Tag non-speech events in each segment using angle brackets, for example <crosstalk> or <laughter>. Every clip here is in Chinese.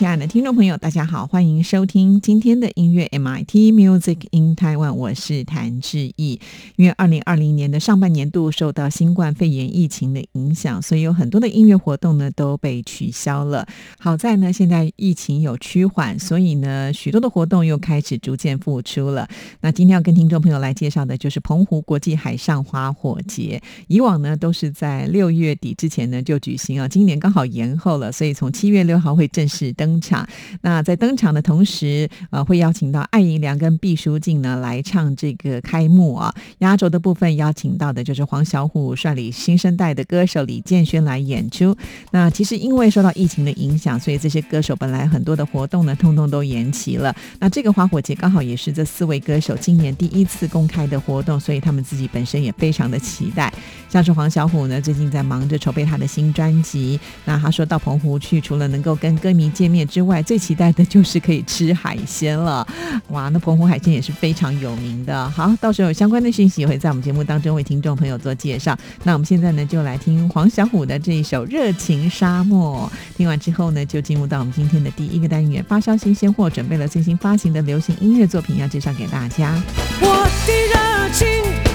亲爱的听众朋友，大家好，欢迎收听今天的音乐 MIT Music in Taiwan，我是谭志毅。因为二零二零年的上半年度受到新冠肺炎疫情的影响，所以有很多的音乐活动呢都被取消了。好在呢，现在疫情有趋缓，所以呢，许多的活动又开始逐渐复出了。那今天要跟听众朋友来介绍的就是澎湖国际海上花火节。以往呢都是在六月底之前呢就举行啊，今年刚好延后了，所以从七月六号会正式登。登场，那在登场的同时，呃，会邀请到艾怡良跟毕书尽呢来唱这个开幕啊。压轴的部分邀请到的就是黄小琥率领新生代的歌手李建轩来演出。那其实因为受到疫情的影响，所以这些歌手本来很多的活动呢，通通都延期了。那这个花火节刚好也是这四位歌手今年第一次公开的活动，所以他们自己本身也非常的期待。像是黄小琥呢，最近在忙着筹备他的新专辑。那他说到澎湖去，除了能够跟歌迷见面。之外，最期待的就是可以吃海鲜了。哇，那澎湖海鲜也是非常有名的。好，到时候有相关的讯息也会在我们节目当中为听众朋友做介绍。那我们现在呢，就来听黄小琥的这一首《热情沙漠》。听完之后呢，就进入到我们今天的第一个单元——发烧新鲜货，准备了最新发行的流行音乐作品要介绍给大家。我的热情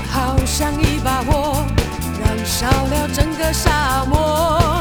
好像一把火，燃烧了整个沙漠。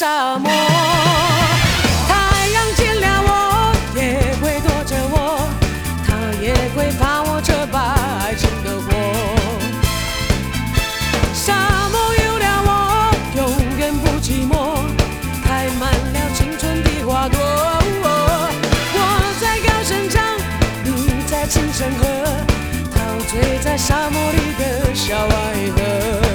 沙漠，太阳见了我也会躲着我，他也会怕我这把爱情的火。沙漠有了我，永远不寂寞，开满了青春的花朵。我在高声唱，你在轻声和，陶醉在沙漠里的小爱河。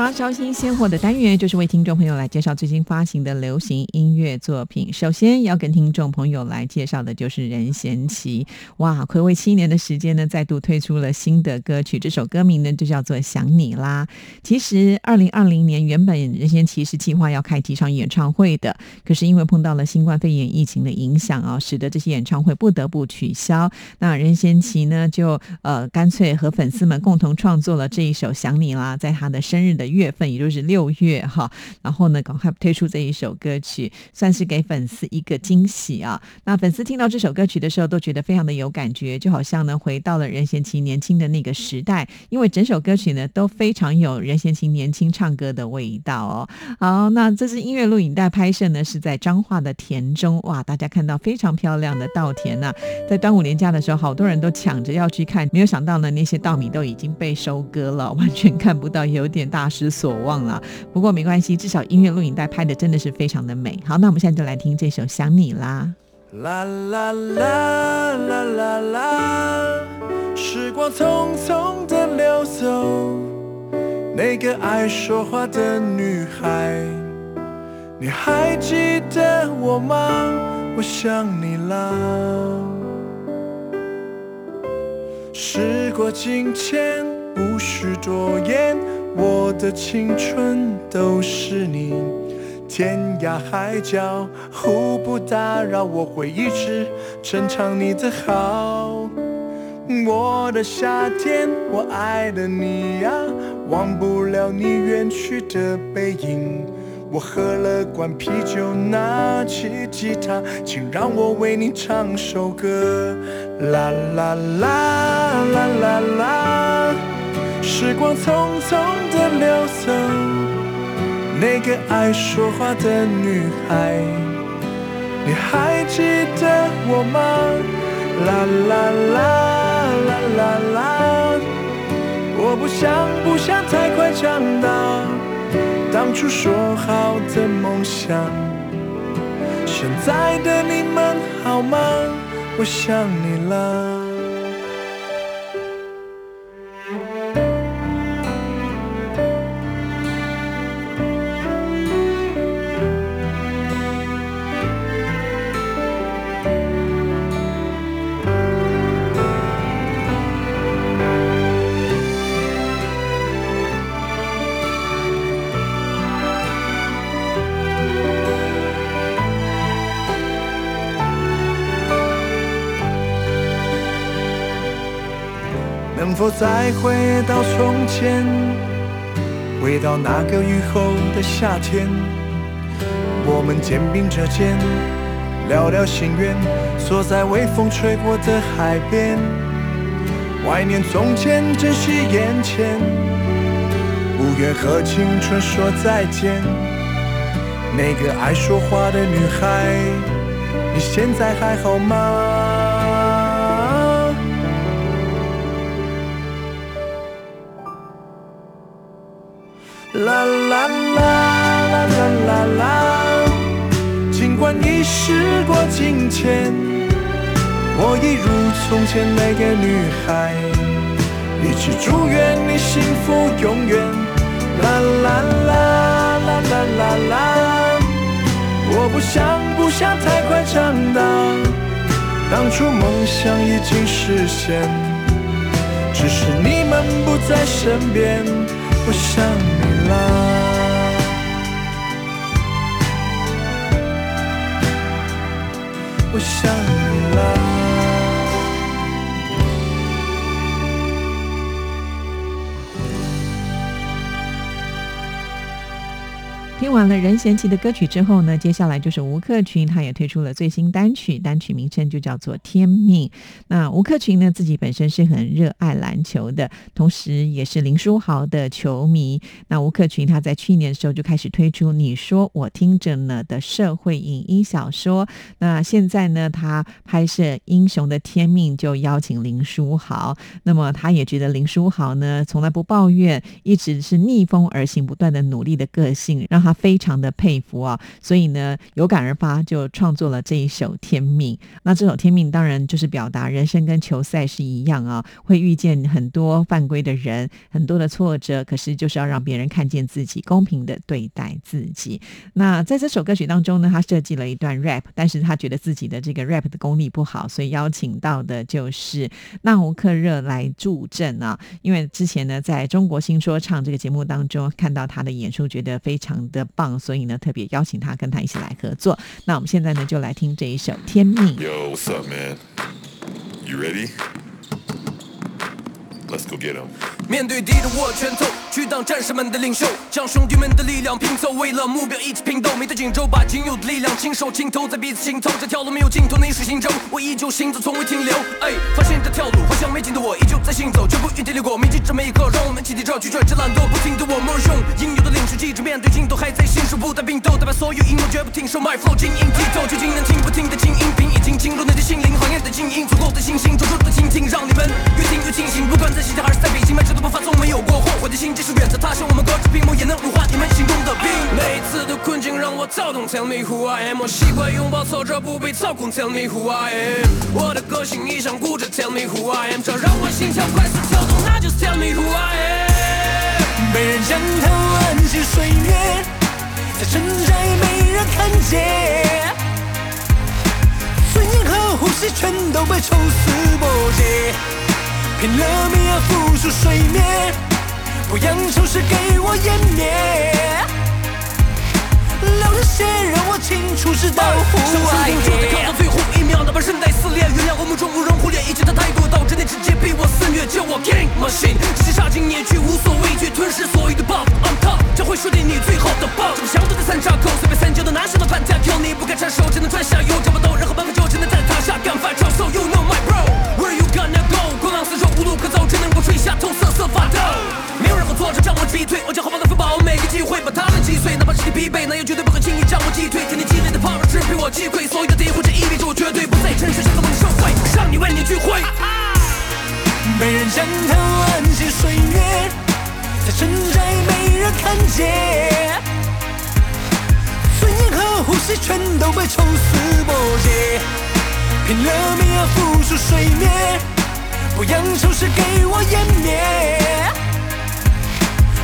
发烧新鲜货的单元，就是为听众朋友来介绍最新发行的流行音乐作品。首先要跟听众朋友来介绍的就是任贤齐。哇，暌违七年的时间呢，再度推出了新的歌曲。这首歌名呢，就叫做《想你啦》。其实，二零二零年原本任贤齐是计划要开几场演唱会的，可是因为碰到了新冠肺炎疫情的影响啊，使得这些演唱会不得不取消。那任贤齐呢，就呃干脆和粉丝们共同创作了这一首《想你啦》，在他的生日的月份，也就是六月哈，然后呢，赶快推出这一首歌曲，算是给粉丝一个惊喜啊。那粉丝听到这首歌曲的时候，都觉得非常的有感觉，就好像呢回到了任贤齐年轻的那个时代，因为整首歌曲呢都非常有任贤齐年轻唱歌的味道哦。好，那这支音乐录影带拍摄呢是在彰化的田中，哇，大家看到非常漂亮的稻田呐，在端午年假的时候，好多人都抢着要去看，没有想到呢那些稻米都已经被收割了，完全看不到，有点大失所望了。不过没关系，至少音乐录影带拍的真的是非常的美。好，那我们现在就来听这首《想你啦》。啦啦啦啦啦啦，时光匆匆的流走，那个爱说话的女孩，你还记得我吗？我想你啦。时过境迁，不许多言，我的青春都是你。天涯海角互不打扰，我会一直珍藏你的好。我的夏天，我爱的你呀，忘不了你远去的背影。我喝了罐啤酒，拿起吉他，请让我为你唱首歌。啦啦啦啦啦啦，时光匆匆的流走。那个爱说话的女孩，你还记得我吗？啦啦啦啦啦啦，我不想不想太快长大，当初说好的梦想，现在的你们好吗？我想你了。否再回到从前，回到那个雨后的夏天？我们肩并着肩，聊聊心愿，坐在微风吹过的海边，怀念从前，珍惜眼前，不愿和青春说再见。那个爱说话的女孩，你现在还好吗？时过境迁，我一如从前那个女孩，一起祝愿你幸福永远。啦啦啦啦啦啦啦，我不想不想太快长大，当初梦想已经实现，只是你们不在身边，我想你啦。想你了。听完了任贤齐的歌曲之后呢，接下来就是吴克群，他也推出了最新单曲，单曲名称就叫做《天命》。那吴克群呢，自己本身是很热爱篮球的，同时也是林书豪的球迷。那吴克群他在去年的时候就开始推出《你说我听着呢》的社会影音小说。那现在呢，他拍摄《英雄的天命》就邀请林书豪。那么他也觉得林书豪呢，从来不抱怨，一直是逆风而行，不断的努力的个性，让他。非常的佩服啊，所以呢有感而发，就创作了这一首《天命》。那这首《天命》当然就是表达人生跟球赛是一样啊，会遇见很多犯规的人，很多的挫折，可是就是要让别人看见自己，公平的对待自己。那在这首歌曲当中呢，他设计了一段 rap，但是他觉得自己的这个 rap 的功力不好，所以邀请到的就是纳乌克热来助阵啊。因为之前呢，在中国新说唱这个节目当中看到他的演出，觉得非常的棒，所以呢特别邀请他跟他一起来合作。那我们现在呢就来听这一首《天命》。Yo, what's up, man? You ready? Let's go get him. 面对敌人握拳头，去当战士们的领袖，将兄弟们的力量拼凑，为了目标一起拼斗。没在荆州，把仅有的力量亲手浸透在彼此心头。这条路没有尽头，逆水行舟，我依旧行走，从未停留。哎，发现这条路，回想没尽的我，依旧在行走，绝不原地留过。铭记这每一刻，让我们齐地这拒绝这懒惰，不停的我们用应有的领袖气质，面对尽头还在信守，不带并斗，代表所有阴谋，绝不停手。My flow 晶莹剔透，究竟能听不听得进音频，已经进入你的心灵，行业的精英，足够的信心，专注的倾听，让你们越听越清醒。不管在西天还是在北京，满纸的步伐从没有过后悔的心，即使远在他乡，我们隔着屏幕也能融化你们心中的冰。每一次的困境让我躁动，Tell me who I am，我习惯拥抱挫折，不被操控，Tell me who I am，我的个性一向固执，Tell me who I am，这让我心跳快速跳动，那就是 Tell me who I am。被人将头安进睡眠，在深宅没人看见，尊严和呼吸全都被抽丝剥茧，拼了命要浮出水面，不让丑事给我湮灭，流着血让我清楚知道向 I 生就得扛到。最后一秒，哪怕韧带撕裂，原谅我们中无人忽略一切的太过，导致你直接逼我肆虐，叫我 King Machine，直接杀进灭去，无所畏惧，吞噬所有的 buff on top，将会输给你最后的 buff。这么相对的三岔口，随便三九的男生们反 tap，你不敢插手，只能穿下油，找不到任何办法，就只能在塔下干饭超。So you know my bro，where 四周，无路可走，只能够吹下头瑟瑟发抖。没有任何挫折将我击退，我将后方的风暴，每个机会把他们击碎，哪怕身体疲惫，那也绝对不会轻易将我击退。天地积累的 power 只被我击溃，所有的诋毁，这意味着我绝对不再沉睡，下次我们社会，让你为你聚会。被人将头安进睡眠，在深宅没人看见，尊严和呼吸全都被抽丝剥茧，拼了命要复出水面，不让丑事给我湮灭，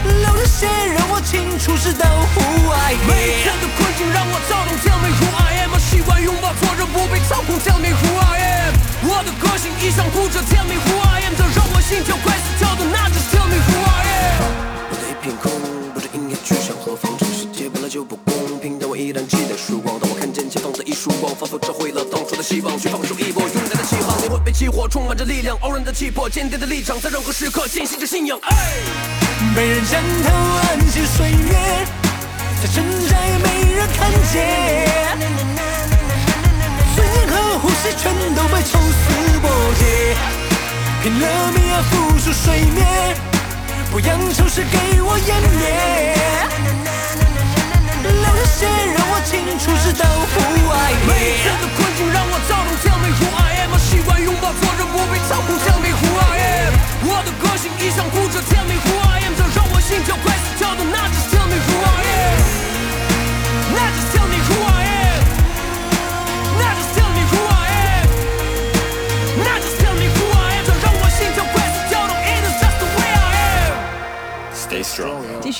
流着血让我清楚知道 who I 每一 am 天。的困境让我躁动，Tell me who I am，习惯拥抱挫折，不被操控，Tell me who I am，我的个性一向固执，Tell me who I am，这让我心跳快速跳动，那就是 Tell me who I am。我的一片空，不知应该去向何方，这世界本来就不公平，但我依然期待曙光。光，仿佛找回了当初的希望，去放手一搏，勇敢的起航，灵魂被激活，充满着力量，傲人的气魄，坚定的立场，在任何时刻坚信着信仰。哎。被人将头安进睡眠，在深宅没人看见，尊严和呼吸全都被抽丝剥茧，拼了命要浮出水面，不让丑事给我湮灭，先让我清楚知道 who I 每一次。的困境让我躁动，Tell me who I am，习惯拥抱挫折，不被操控像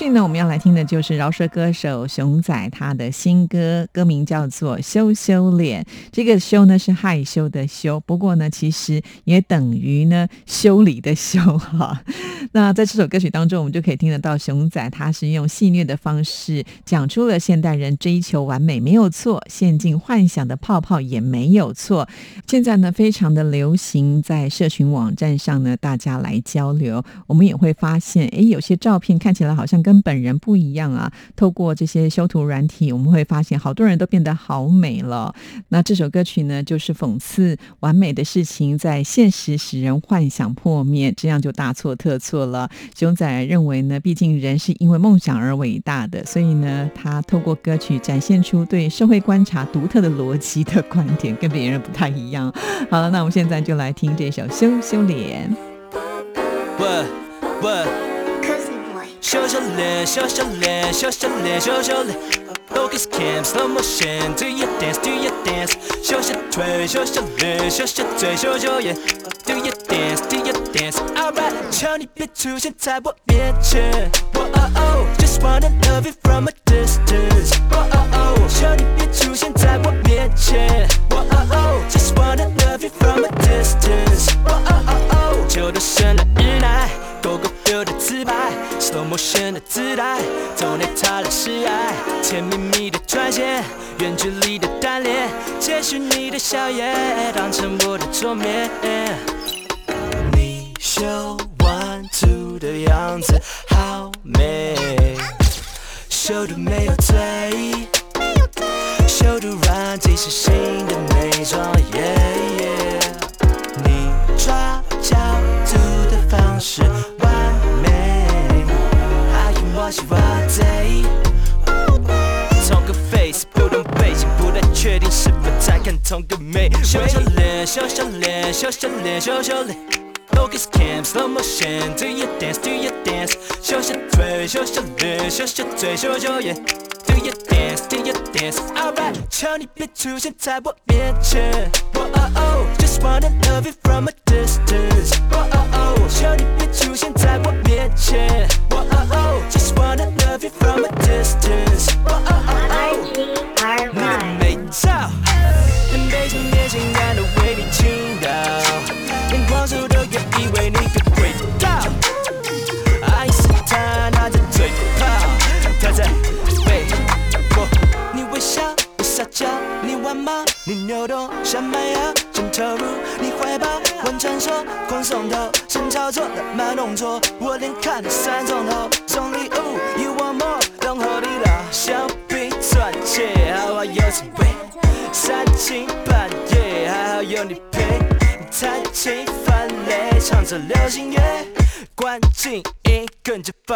续呢，我们要来听的就是饶舌歌手熊仔他的新歌，歌名叫做《羞羞脸》。这个“羞”呢是害羞的“羞”，不过呢，其实也等于呢修理的“修”哈。<laughs> 那在这首歌曲当中，我们就可以听得到熊仔他是用戏谑的方式讲出了现代人追求完美没有错，陷进幻想的泡泡也没有错。现在呢，非常的流行在社群网站上呢，大家来交流。我们也会发现，诶，有些照片看起来好像跟本人不一样啊。透过这些修图软体，我们会发现好多人都变得好美了。那这首歌曲呢，就是讽刺完美的事情在现实使人幻想破灭，这样就大错特错了。熊仔认为呢，毕竟人是因为梦想而伟大的，所以呢，他透过歌曲展现出对社会观察独特的逻辑的观点，跟别人不太一样。好了，那我们现在就来听这首《羞羞脸》。喂喂。羞羞脸，羞羞脸，羞羞脸，羞羞脸。Focus cam, slow motion, do your dance, do your dance。羞羞腿，羞羞脸，羞羞嘴，羞羞眼。Do your dance, do your dance. Alright，求你别出现在我面前。Oh oh oh, just wanna love it from a distance. Oh oh oh，求你别出现在我面前。 身的自带，走内他的示爱，甜蜜蜜的转线，远距离的单恋，接续你的笑颜，当成我的桌面。你秀 one two 的样子好美，秀的没有罪，秀的软即是新 day？同个 face 不同背景，不太确定是否在看同个美。羞羞脸，羞羞脸，羞羞脸，羞羞脸。Focus cam, slow motion, do your dance, do your dance。羞羞腿，羞羞脸，羞羞嘴，羞羞眼。Do your dance, do your dance. Alright，求你别出现在我面前。Oh oh oh, just wanna love it from a distance. Oh oh oh，求你别出现在我面前。Oh oh oh,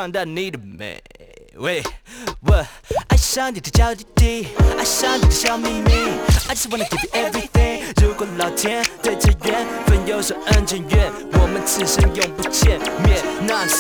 放大你的美。喂，我爱上你的娇滴滴，爱上你的小秘密，I just wanna give you everything。如果老天对着缘分有所恩情愿，我们此生永不见面。那你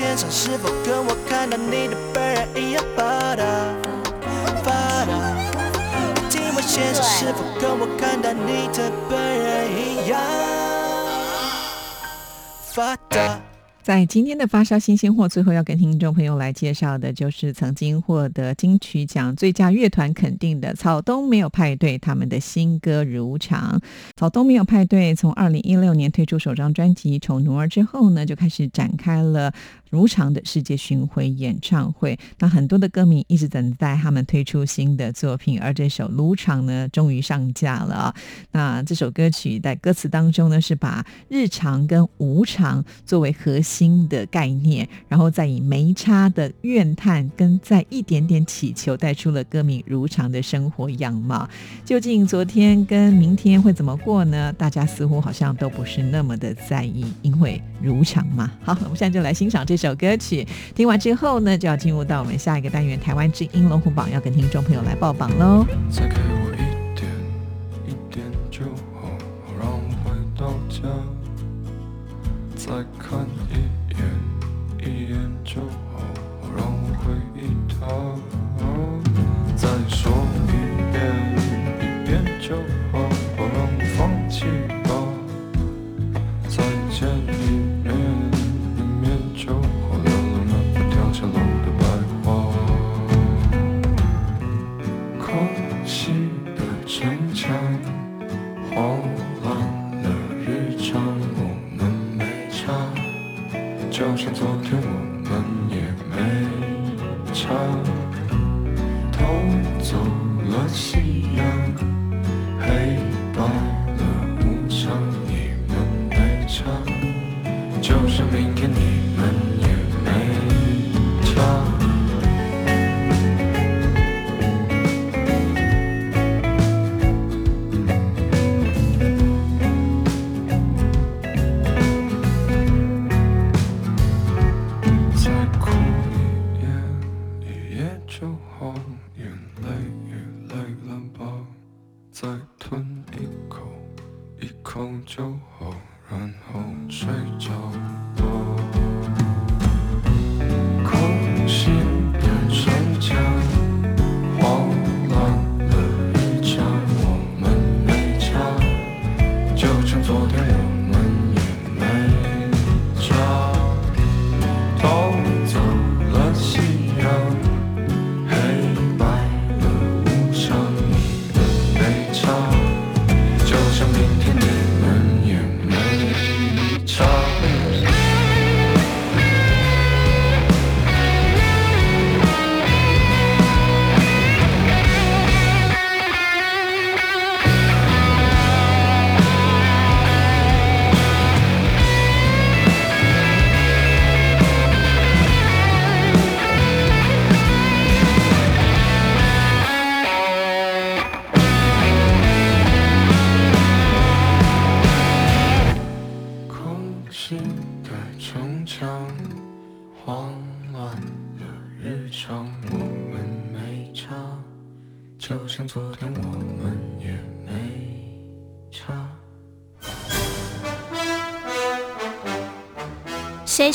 听我现场，是否跟我看到你的本人一样发达？发达。听我现场，是否跟我看到你的本人一样发达？在今天的发烧新鲜货，最后要跟听众朋友来介绍的，就是曾经获得金曲奖最佳乐团肯定的草东没有派对，他们的新歌《如常》。草东没有派对从二零一六年推出首张专辑《丑奴儿》之后呢，就开始展开了如常的世界巡回演唱会。那很多的歌迷一直等待他们推出新的作品，而这首《如常》呢，终于上架了。那这首歌曲在歌词当中呢，是把日常跟无常作为核心的概念，然后再以没差的怨叹跟再一点点祈求，带出了歌迷如常的生活样貌。究竟昨天跟明天会怎么过呢？大家似乎好像都不是那么的在意，因为如常嘛。好，我们现在就来欣赏这首歌曲。听完之后呢，就要进入到我们下一个单元——台湾之音龙虎榜，要跟听众朋友来报榜喽。再给我一点，一点就好，好让我回到家。再看一眼，一眼就好好，让我回忆他。再说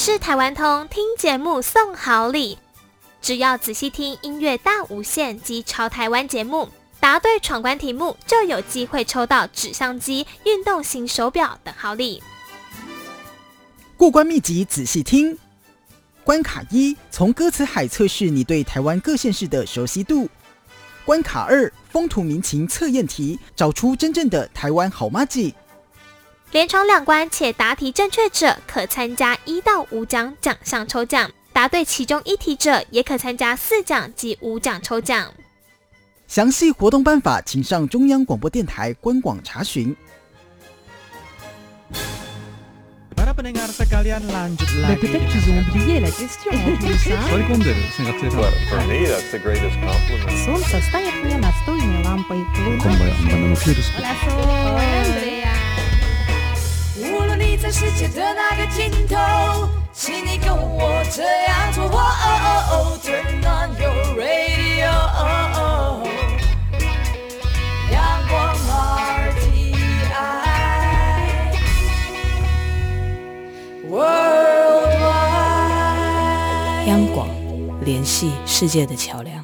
是台湾通？听节目送好礼，只要仔细听音乐大无限及潮台湾节目，答对闯关题目就有机会抽到纸相机、运动型手表等好礼。过关秘籍仔细听。关卡一：从歌词海测试你对台湾各县市的熟悉度。关卡二：风土民情测验题，找出真正的台湾好妈记。连闯两关且答题正确者，可参加一到五奖奖项抽奖；答对其中一题者，也可参加四奖及五奖抽奖。详细活动办法，请上中央广播电台官网查询。 <laughs> Para pendengar sekalian lanjut Mais lagi peut-être dengan qu'ils ont tema. oublié la question en plus, hein For me, that's the greatest compliment. Солнце стоит мне настольной лампой. Луна 无论你 在世界的那个尽头，请你跟我这样做。哦哦哦，Turn on your radio，阳光 RTI，Worldwide。央广，联系世界的桥梁。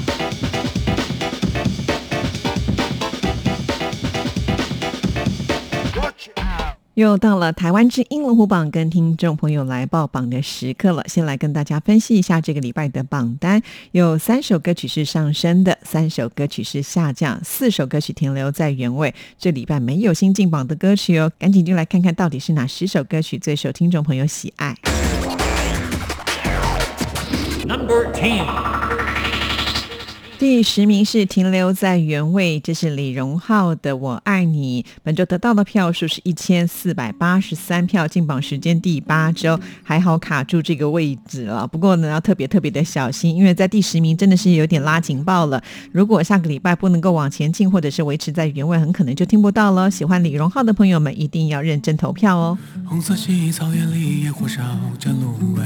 又到了台湾之音龙虎榜跟听众朋友来报榜的时刻了。先来跟大家分析一下这个礼拜的榜单，有三首歌曲是上升的，三首歌曲是下降，四首歌曲停留在原位。这礼拜没有新进榜的歌曲哦，赶紧就来看看到底是哪十首歌曲最受听众朋友喜爱。Number Ten。第十名是停留在原位，这是李荣浩的《我爱你》。本周得到的票数是一千四百八十三票，进榜时间第八周，还好卡住这个位置了。不过呢，要特别特别的小心，因为在第十名真的是有点拉警报了。如果下个礼拜不能够往前进，或者是维持在原位，很可能就听不到了。喜欢李荣浩的朋友们一定要认真投票哦。红色系草原里野火烧着芦苇。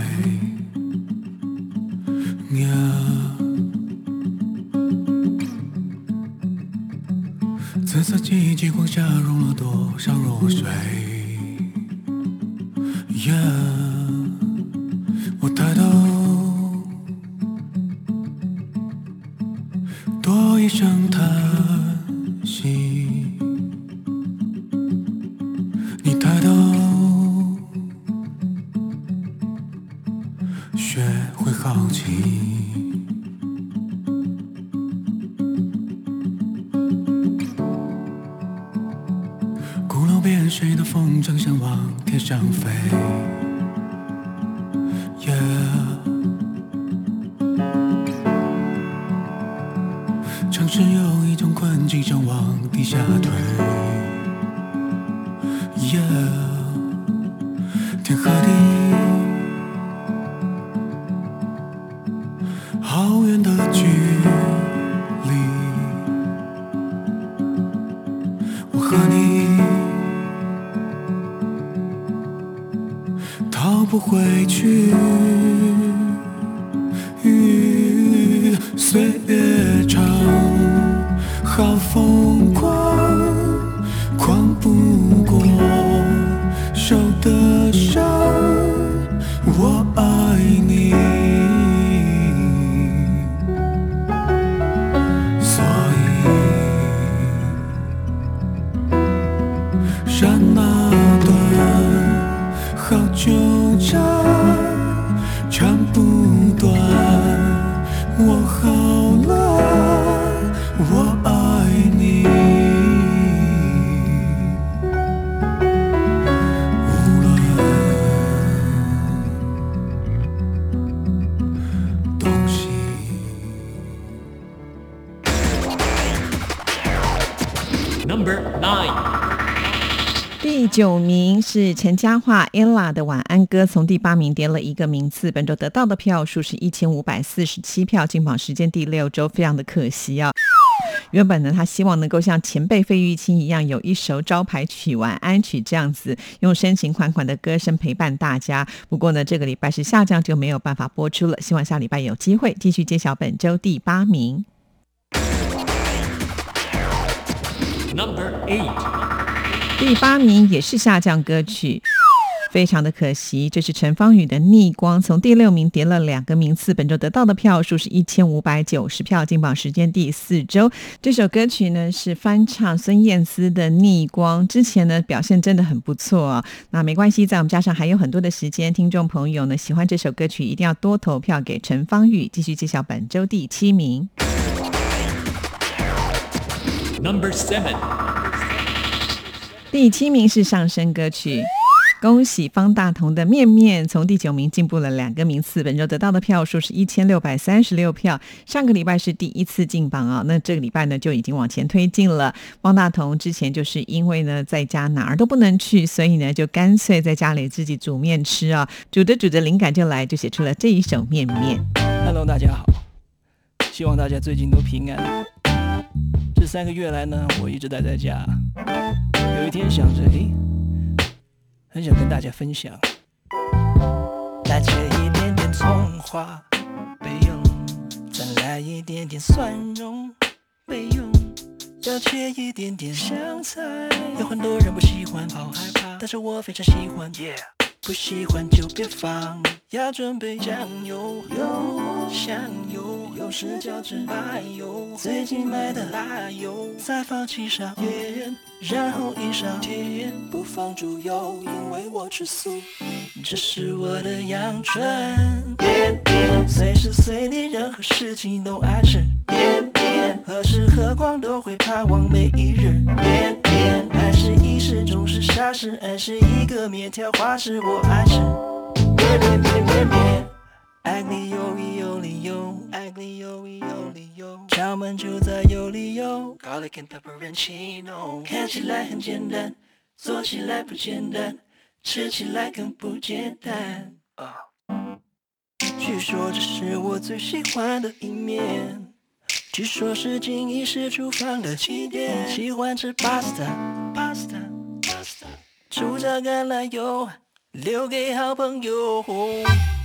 紫色记忆激光下融了多少弱水？呀，我抬头，多一声叹息。你抬头，学会好奇。风筝想往天上飞？Yeah，城市有一种困境想往地下九名是陈嘉桦 ella 的晚安歌，从第八名跌了一个名次。本周得到的票数是一千五百四十七票，进榜时间第六周，非常的可惜啊。原本呢，他希望能够像前辈费玉清一样，有一首招牌曲《晚安曲》这样子，用深情款款的歌声陪伴大家。不过呢，这个礼拜是下降，就没有办法播出了。希望下礼拜有机会继续揭晓本周第八名。Number eight，第八名也是下降歌曲，非常的可惜。这是陈芳宇的《逆光》，从第六名跌了两个名次。本周得到的票数是一千五百九十票，进榜时间第四周。这首歌曲呢是翻唱孙燕姿的《逆光》，之前呢表现真的很不错。那没关系，在我们加上还有很多的时间，听众朋友呢喜欢这首歌曲，一定要多投票给陈芳宇，继续揭晓本周第七名。Number seven，第七名是上升歌曲。恭喜方大同的《面面》从第九名进步了两个名次，本周得到的票数是一千六百三十六票。上个礼拜是第一次进榜啊，那这个礼拜呢就已经往前推进了。方大同之前就是因为呢在家哪儿都不能去，所以呢就干脆在家里自己煮面吃啊，煮着煮着灵感就来，就写出了这一首《面面》。Hello，大家好，希望大家最近都平安。这三个月来呢，我一直待在家。有一天想着，诶，很想跟大家分享。来切一点点葱花备用，再来一点点蒜蓉备用，要切一点点香菜。有很多人不喜欢，好害怕，但是我非常喜欢。Yeah。不喜欢就别放，要准备酱油、油、香油，有时叫芝麻油，最近买的辣油，再放几勺盐，然后一勺甜，不放猪油，因为我吃素。这是我的阳春面面，随时随地任何事情都爱吃。面面，何时何况都会盼望每一日。面面，爱是一时总是傻事，爱是一个面条花式，我爱吃面面面面面。爱你有理有理由，爱你有理有理由，敲门就在有理由。看起来很简单，做起来不简单，吃起来更不简单。据说这是我最喜欢的一面，据说是经一式厨房的起点。喜欢吃 pasta pasta 主炸橄榄油留给好朋友。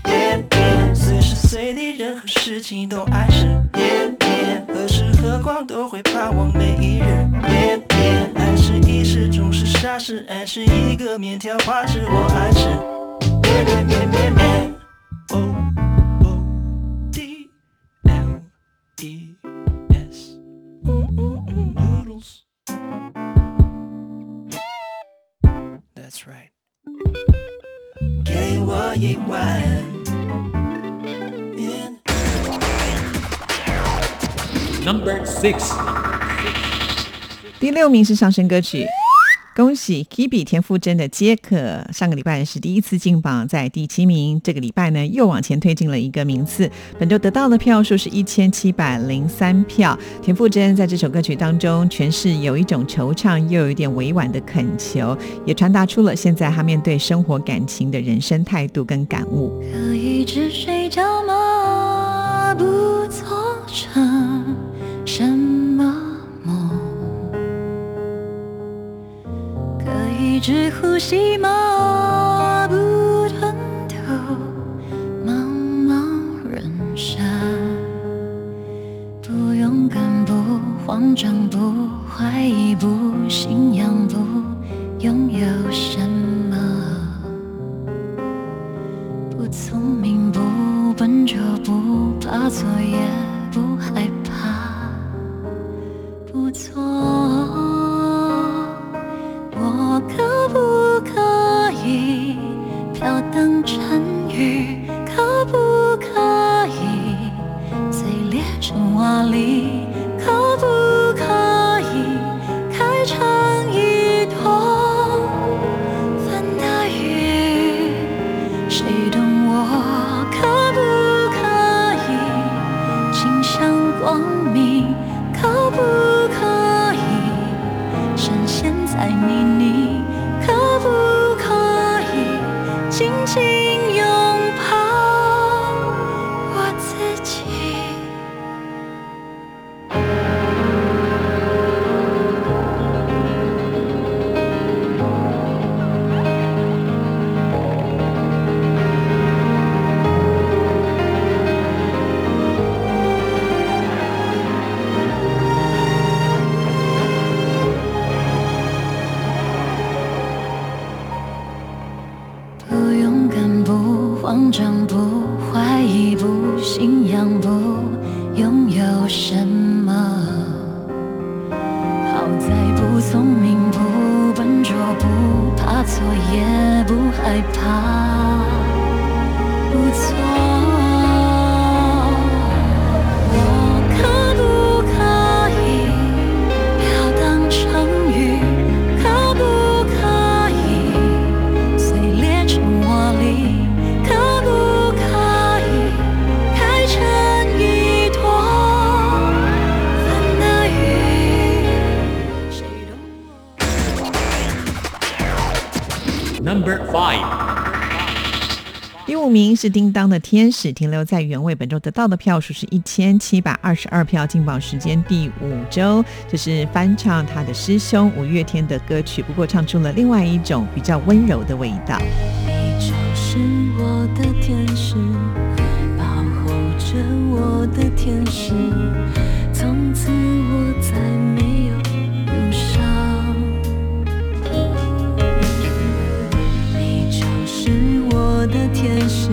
面面，随时随地任何事情都爱吃面面，何时何况都会盼望每一日面面。爱是一时总是傻事，爱是一个面条花式，我爱吃面面面面面。O O D L E S，That's right。给我一碗面。Number six，第六名是上升歌曲。恭喜 Kibi 田馥甄的《皆可》，上个礼拜是第一次进榜，在第七名。这个礼拜呢，又往前推进了一个名次。本周得到的票数是一千七百零三票。田馥甄在这首歌曲当中诠释有一种惆怅，又有一点委婉的恳求，也传达出了现在他面对生活感情的人生态度跟感悟。可以只睡觉吗？只呼吸，马不断头，茫茫人山，不勇敢，不慌张，不怀疑，不心。是叮当的天使停留在原位本周得到的票数是一千七百二十二票进榜时间第五周。这是翻唱他的师兄五月天的歌曲不过唱出了另外一种比较温柔的味道。你就是我的天使保护着我的天使从此我再没有忧伤。你就是我的天使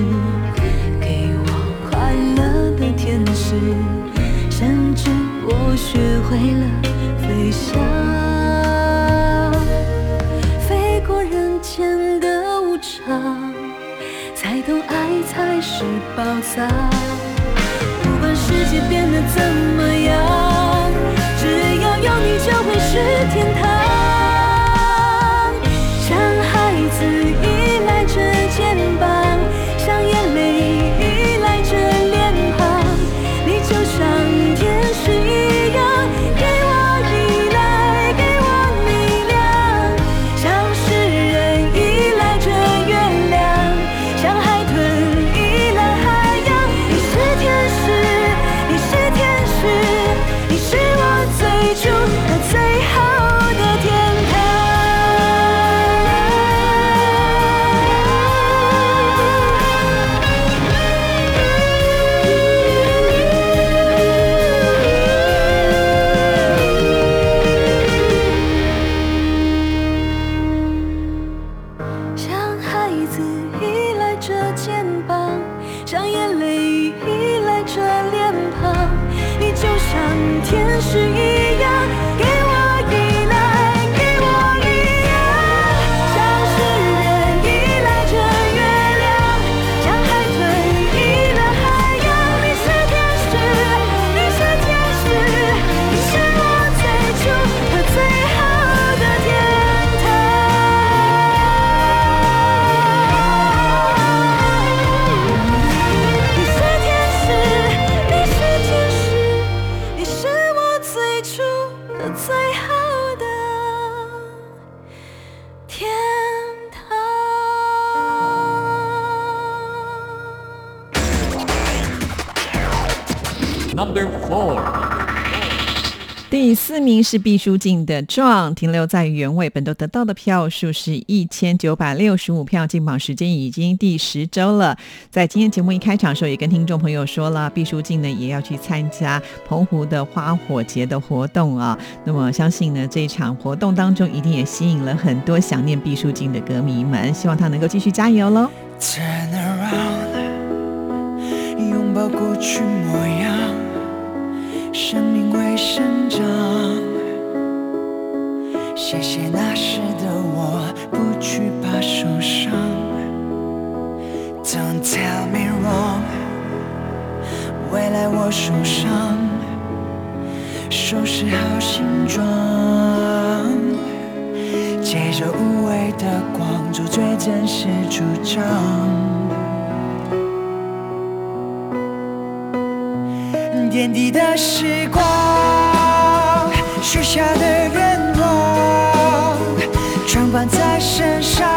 是宝藏。不管世界变得怎么样只要有你就会是天堂。是毕书尽的《壮》，停留在原位，本周得到的票数是一千九百六十五票，进榜时间已经第十周了。在今天节目一开场的时候，也跟听众朋友说了，毕书尽呢也要去参加澎湖的花火节的活动啊。那么相信呢，这一场活动当中一定也吸引了很多想念毕书尽的歌迷们，希望他能够继续加油喽。Turn around，拥抱过去模样，生命会生长。谢谢那时的我，不惧怕受伤。Don't tell me wrong，未来我手上收拾好行装，借着无畏的光，做最真实主张。点滴的时光，许下的愿望，装扮在身上，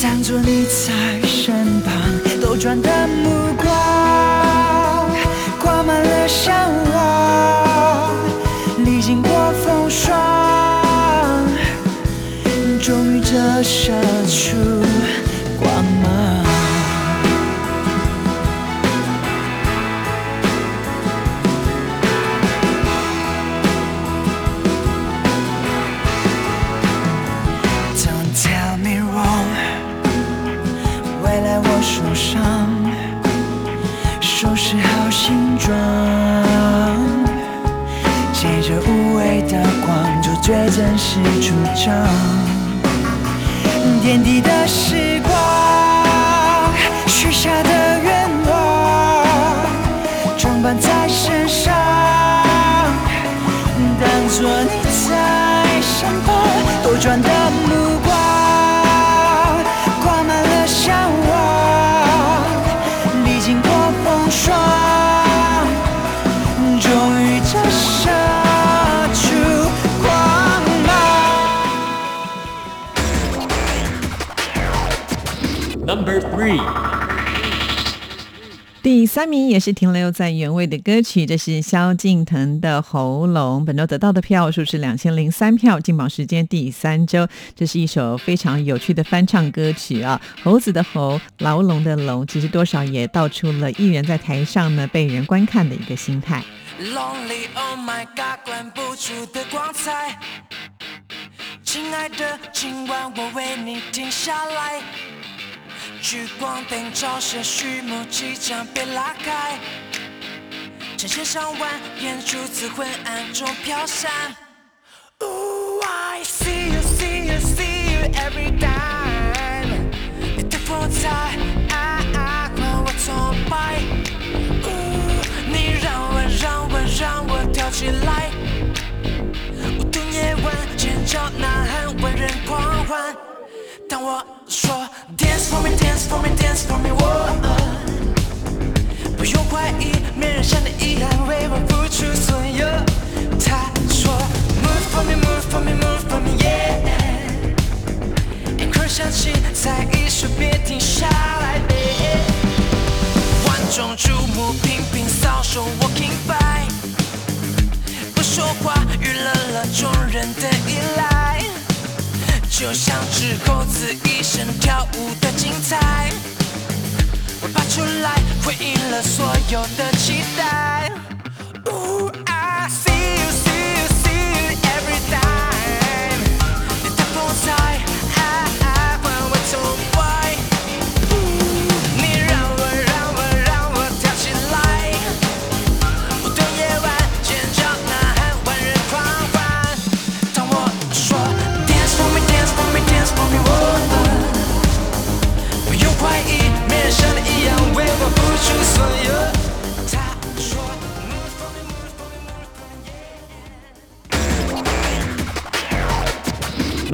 当作你在身旁，兜转的目光，挂满了向往，历经过风霜，终于折射出主张。点滴的时 Number three，第三名也是停留在原位的歌曲，这是萧敬腾的《喉咙》，本周得到的票数是两千零三票，进榜时间第三周。这是一首非常有趣的翻唱歌曲啊，猴子的猴，牢笼的笼，其实多少也道出了艺人在台上呢被人观看的一个心态。Lonely, oh my god，关不住的光彩。亲爱的，今晚我为你停下来。聚光灯照射序幕即将被拉开，成千上万眼珠子昏暗中飘散。Ooh, I see you, see you, see you every time。你的风采，啊啊，让我崇拜。Oh 你让我让我让我跳起来。舞动夜晚，尖叫呐喊，万人狂欢。当我说 Dance for me, dance for me, dance for me，我不用怀疑，没人像你一样为我付出所有。他说 Move for me, move for me, move for me, yeah。音乐响起，再一首别停下来，yeah。万众瞩目，频频扫手，Walking by，不说话，娱乐了众人的依赖。就像只猴子一生跳舞的精彩，我拔出来回应了所有的期待。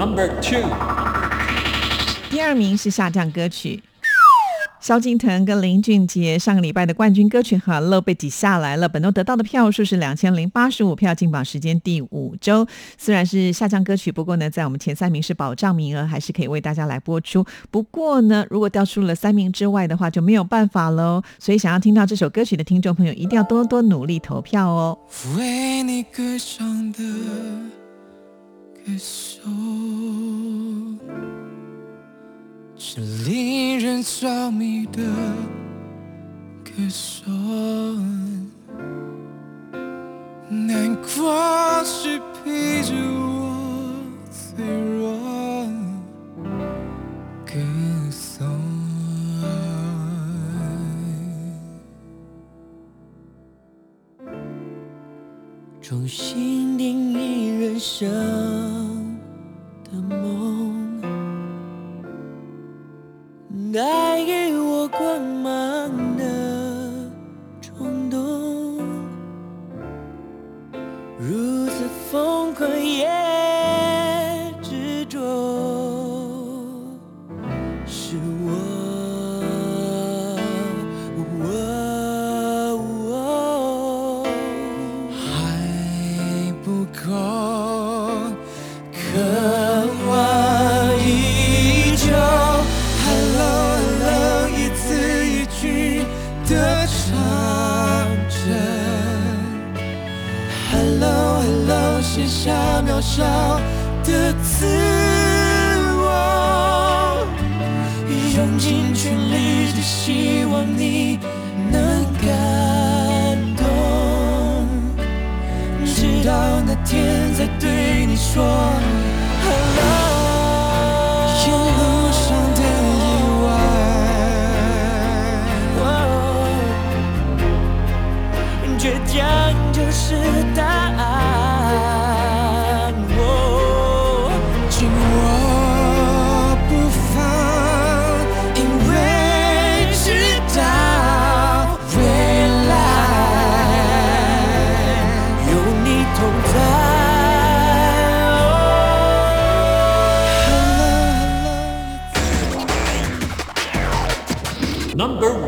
Number two，第二名是下降歌曲。萧敬腾跟林俊杰上个礼拜的冠军歌曲《Hello》被挤下来了，本周得到的票数是两千零八十五票，进榜时间第五周。虽然是下降歌曲，不过呢，在我们前三名是保障名额，还是可以为大家来播出。不过呢，如果掉出了三名之外的话，就没有办法喽。所以想要听到这首歌曲的听众朋友，一定要多多努力投票哦。为你歌唱的是令人着迷的歌颂。难过是陪着我脆弱重新定义人生的梦，带给我光芒。少的自我，用尽全力，只希望你能感动。直到那天再对你说 Hello。沿路上的意外，倔强就是答案。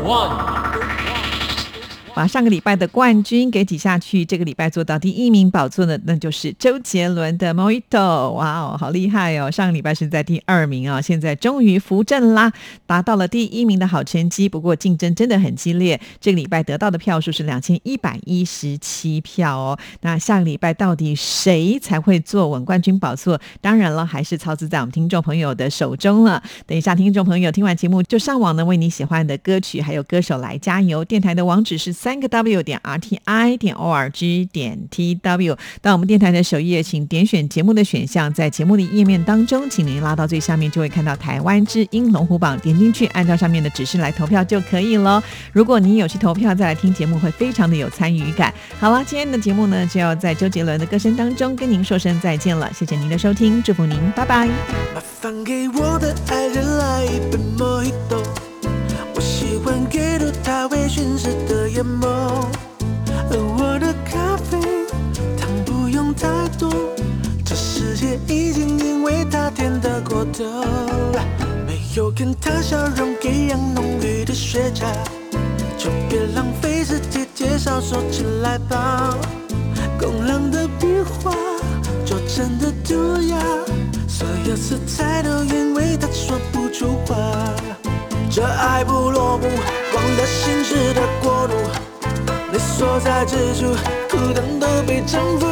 One，把上个礼拜的冠军给挤下去，这个礼拜做到第一名宝座的，那就是周杰伦的《Mojito》。哇哦，好厉害哦！上个礼拜是在第二名啊、现在终于扶正啦，达到了第一名的好成绩。不过竞争真的很激烈，这个礼拜得到的票数是两千一百一十七票哦。那下个礼拜到底谁才会坐稳冠军宝座？当然了，还是操之在我们听众朋友的手中了。等一下，听众朋友听完节目就上网呢，为你喜欢的歌曲还有歌手来加油。电台的网址是三个 W 点 R T I 点 O R G 点 T W。到我们电台的首页，请点选节目的选项，在节目的页面当中，请您拉到最下面，就会看到台湾之音龙虎榜，点进去，按照上面的指示来投票就可以了。如果你有去投票再来听节目，会非常的有参与感。好了，今天的节目呢，就要在周杰伦的歌声当中跟您说声再见了，谢谢您的收听，祝福您，拜拜。我喜欢给入它微醺时的眼眸，而我的咖啡糖不用太多，这世界已经因为它甜得过头，没有跟它笑容一样浓郁的雪茄，就别浪费时间介绍，收起来吧。工冷的笔画，拙真的涂鸦，所有色彩都因为他说不出话。这爱不落幕，光的心事的国度，你所在之处，孤单都被征服。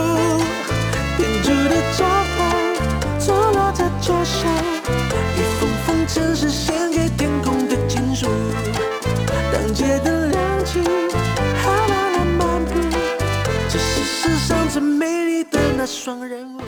编织的招牌，坐落在桌上，一封封城市献给天空的情书。当街灯亮起，哈啦啦漫步。这是世上最美丽的那双人舞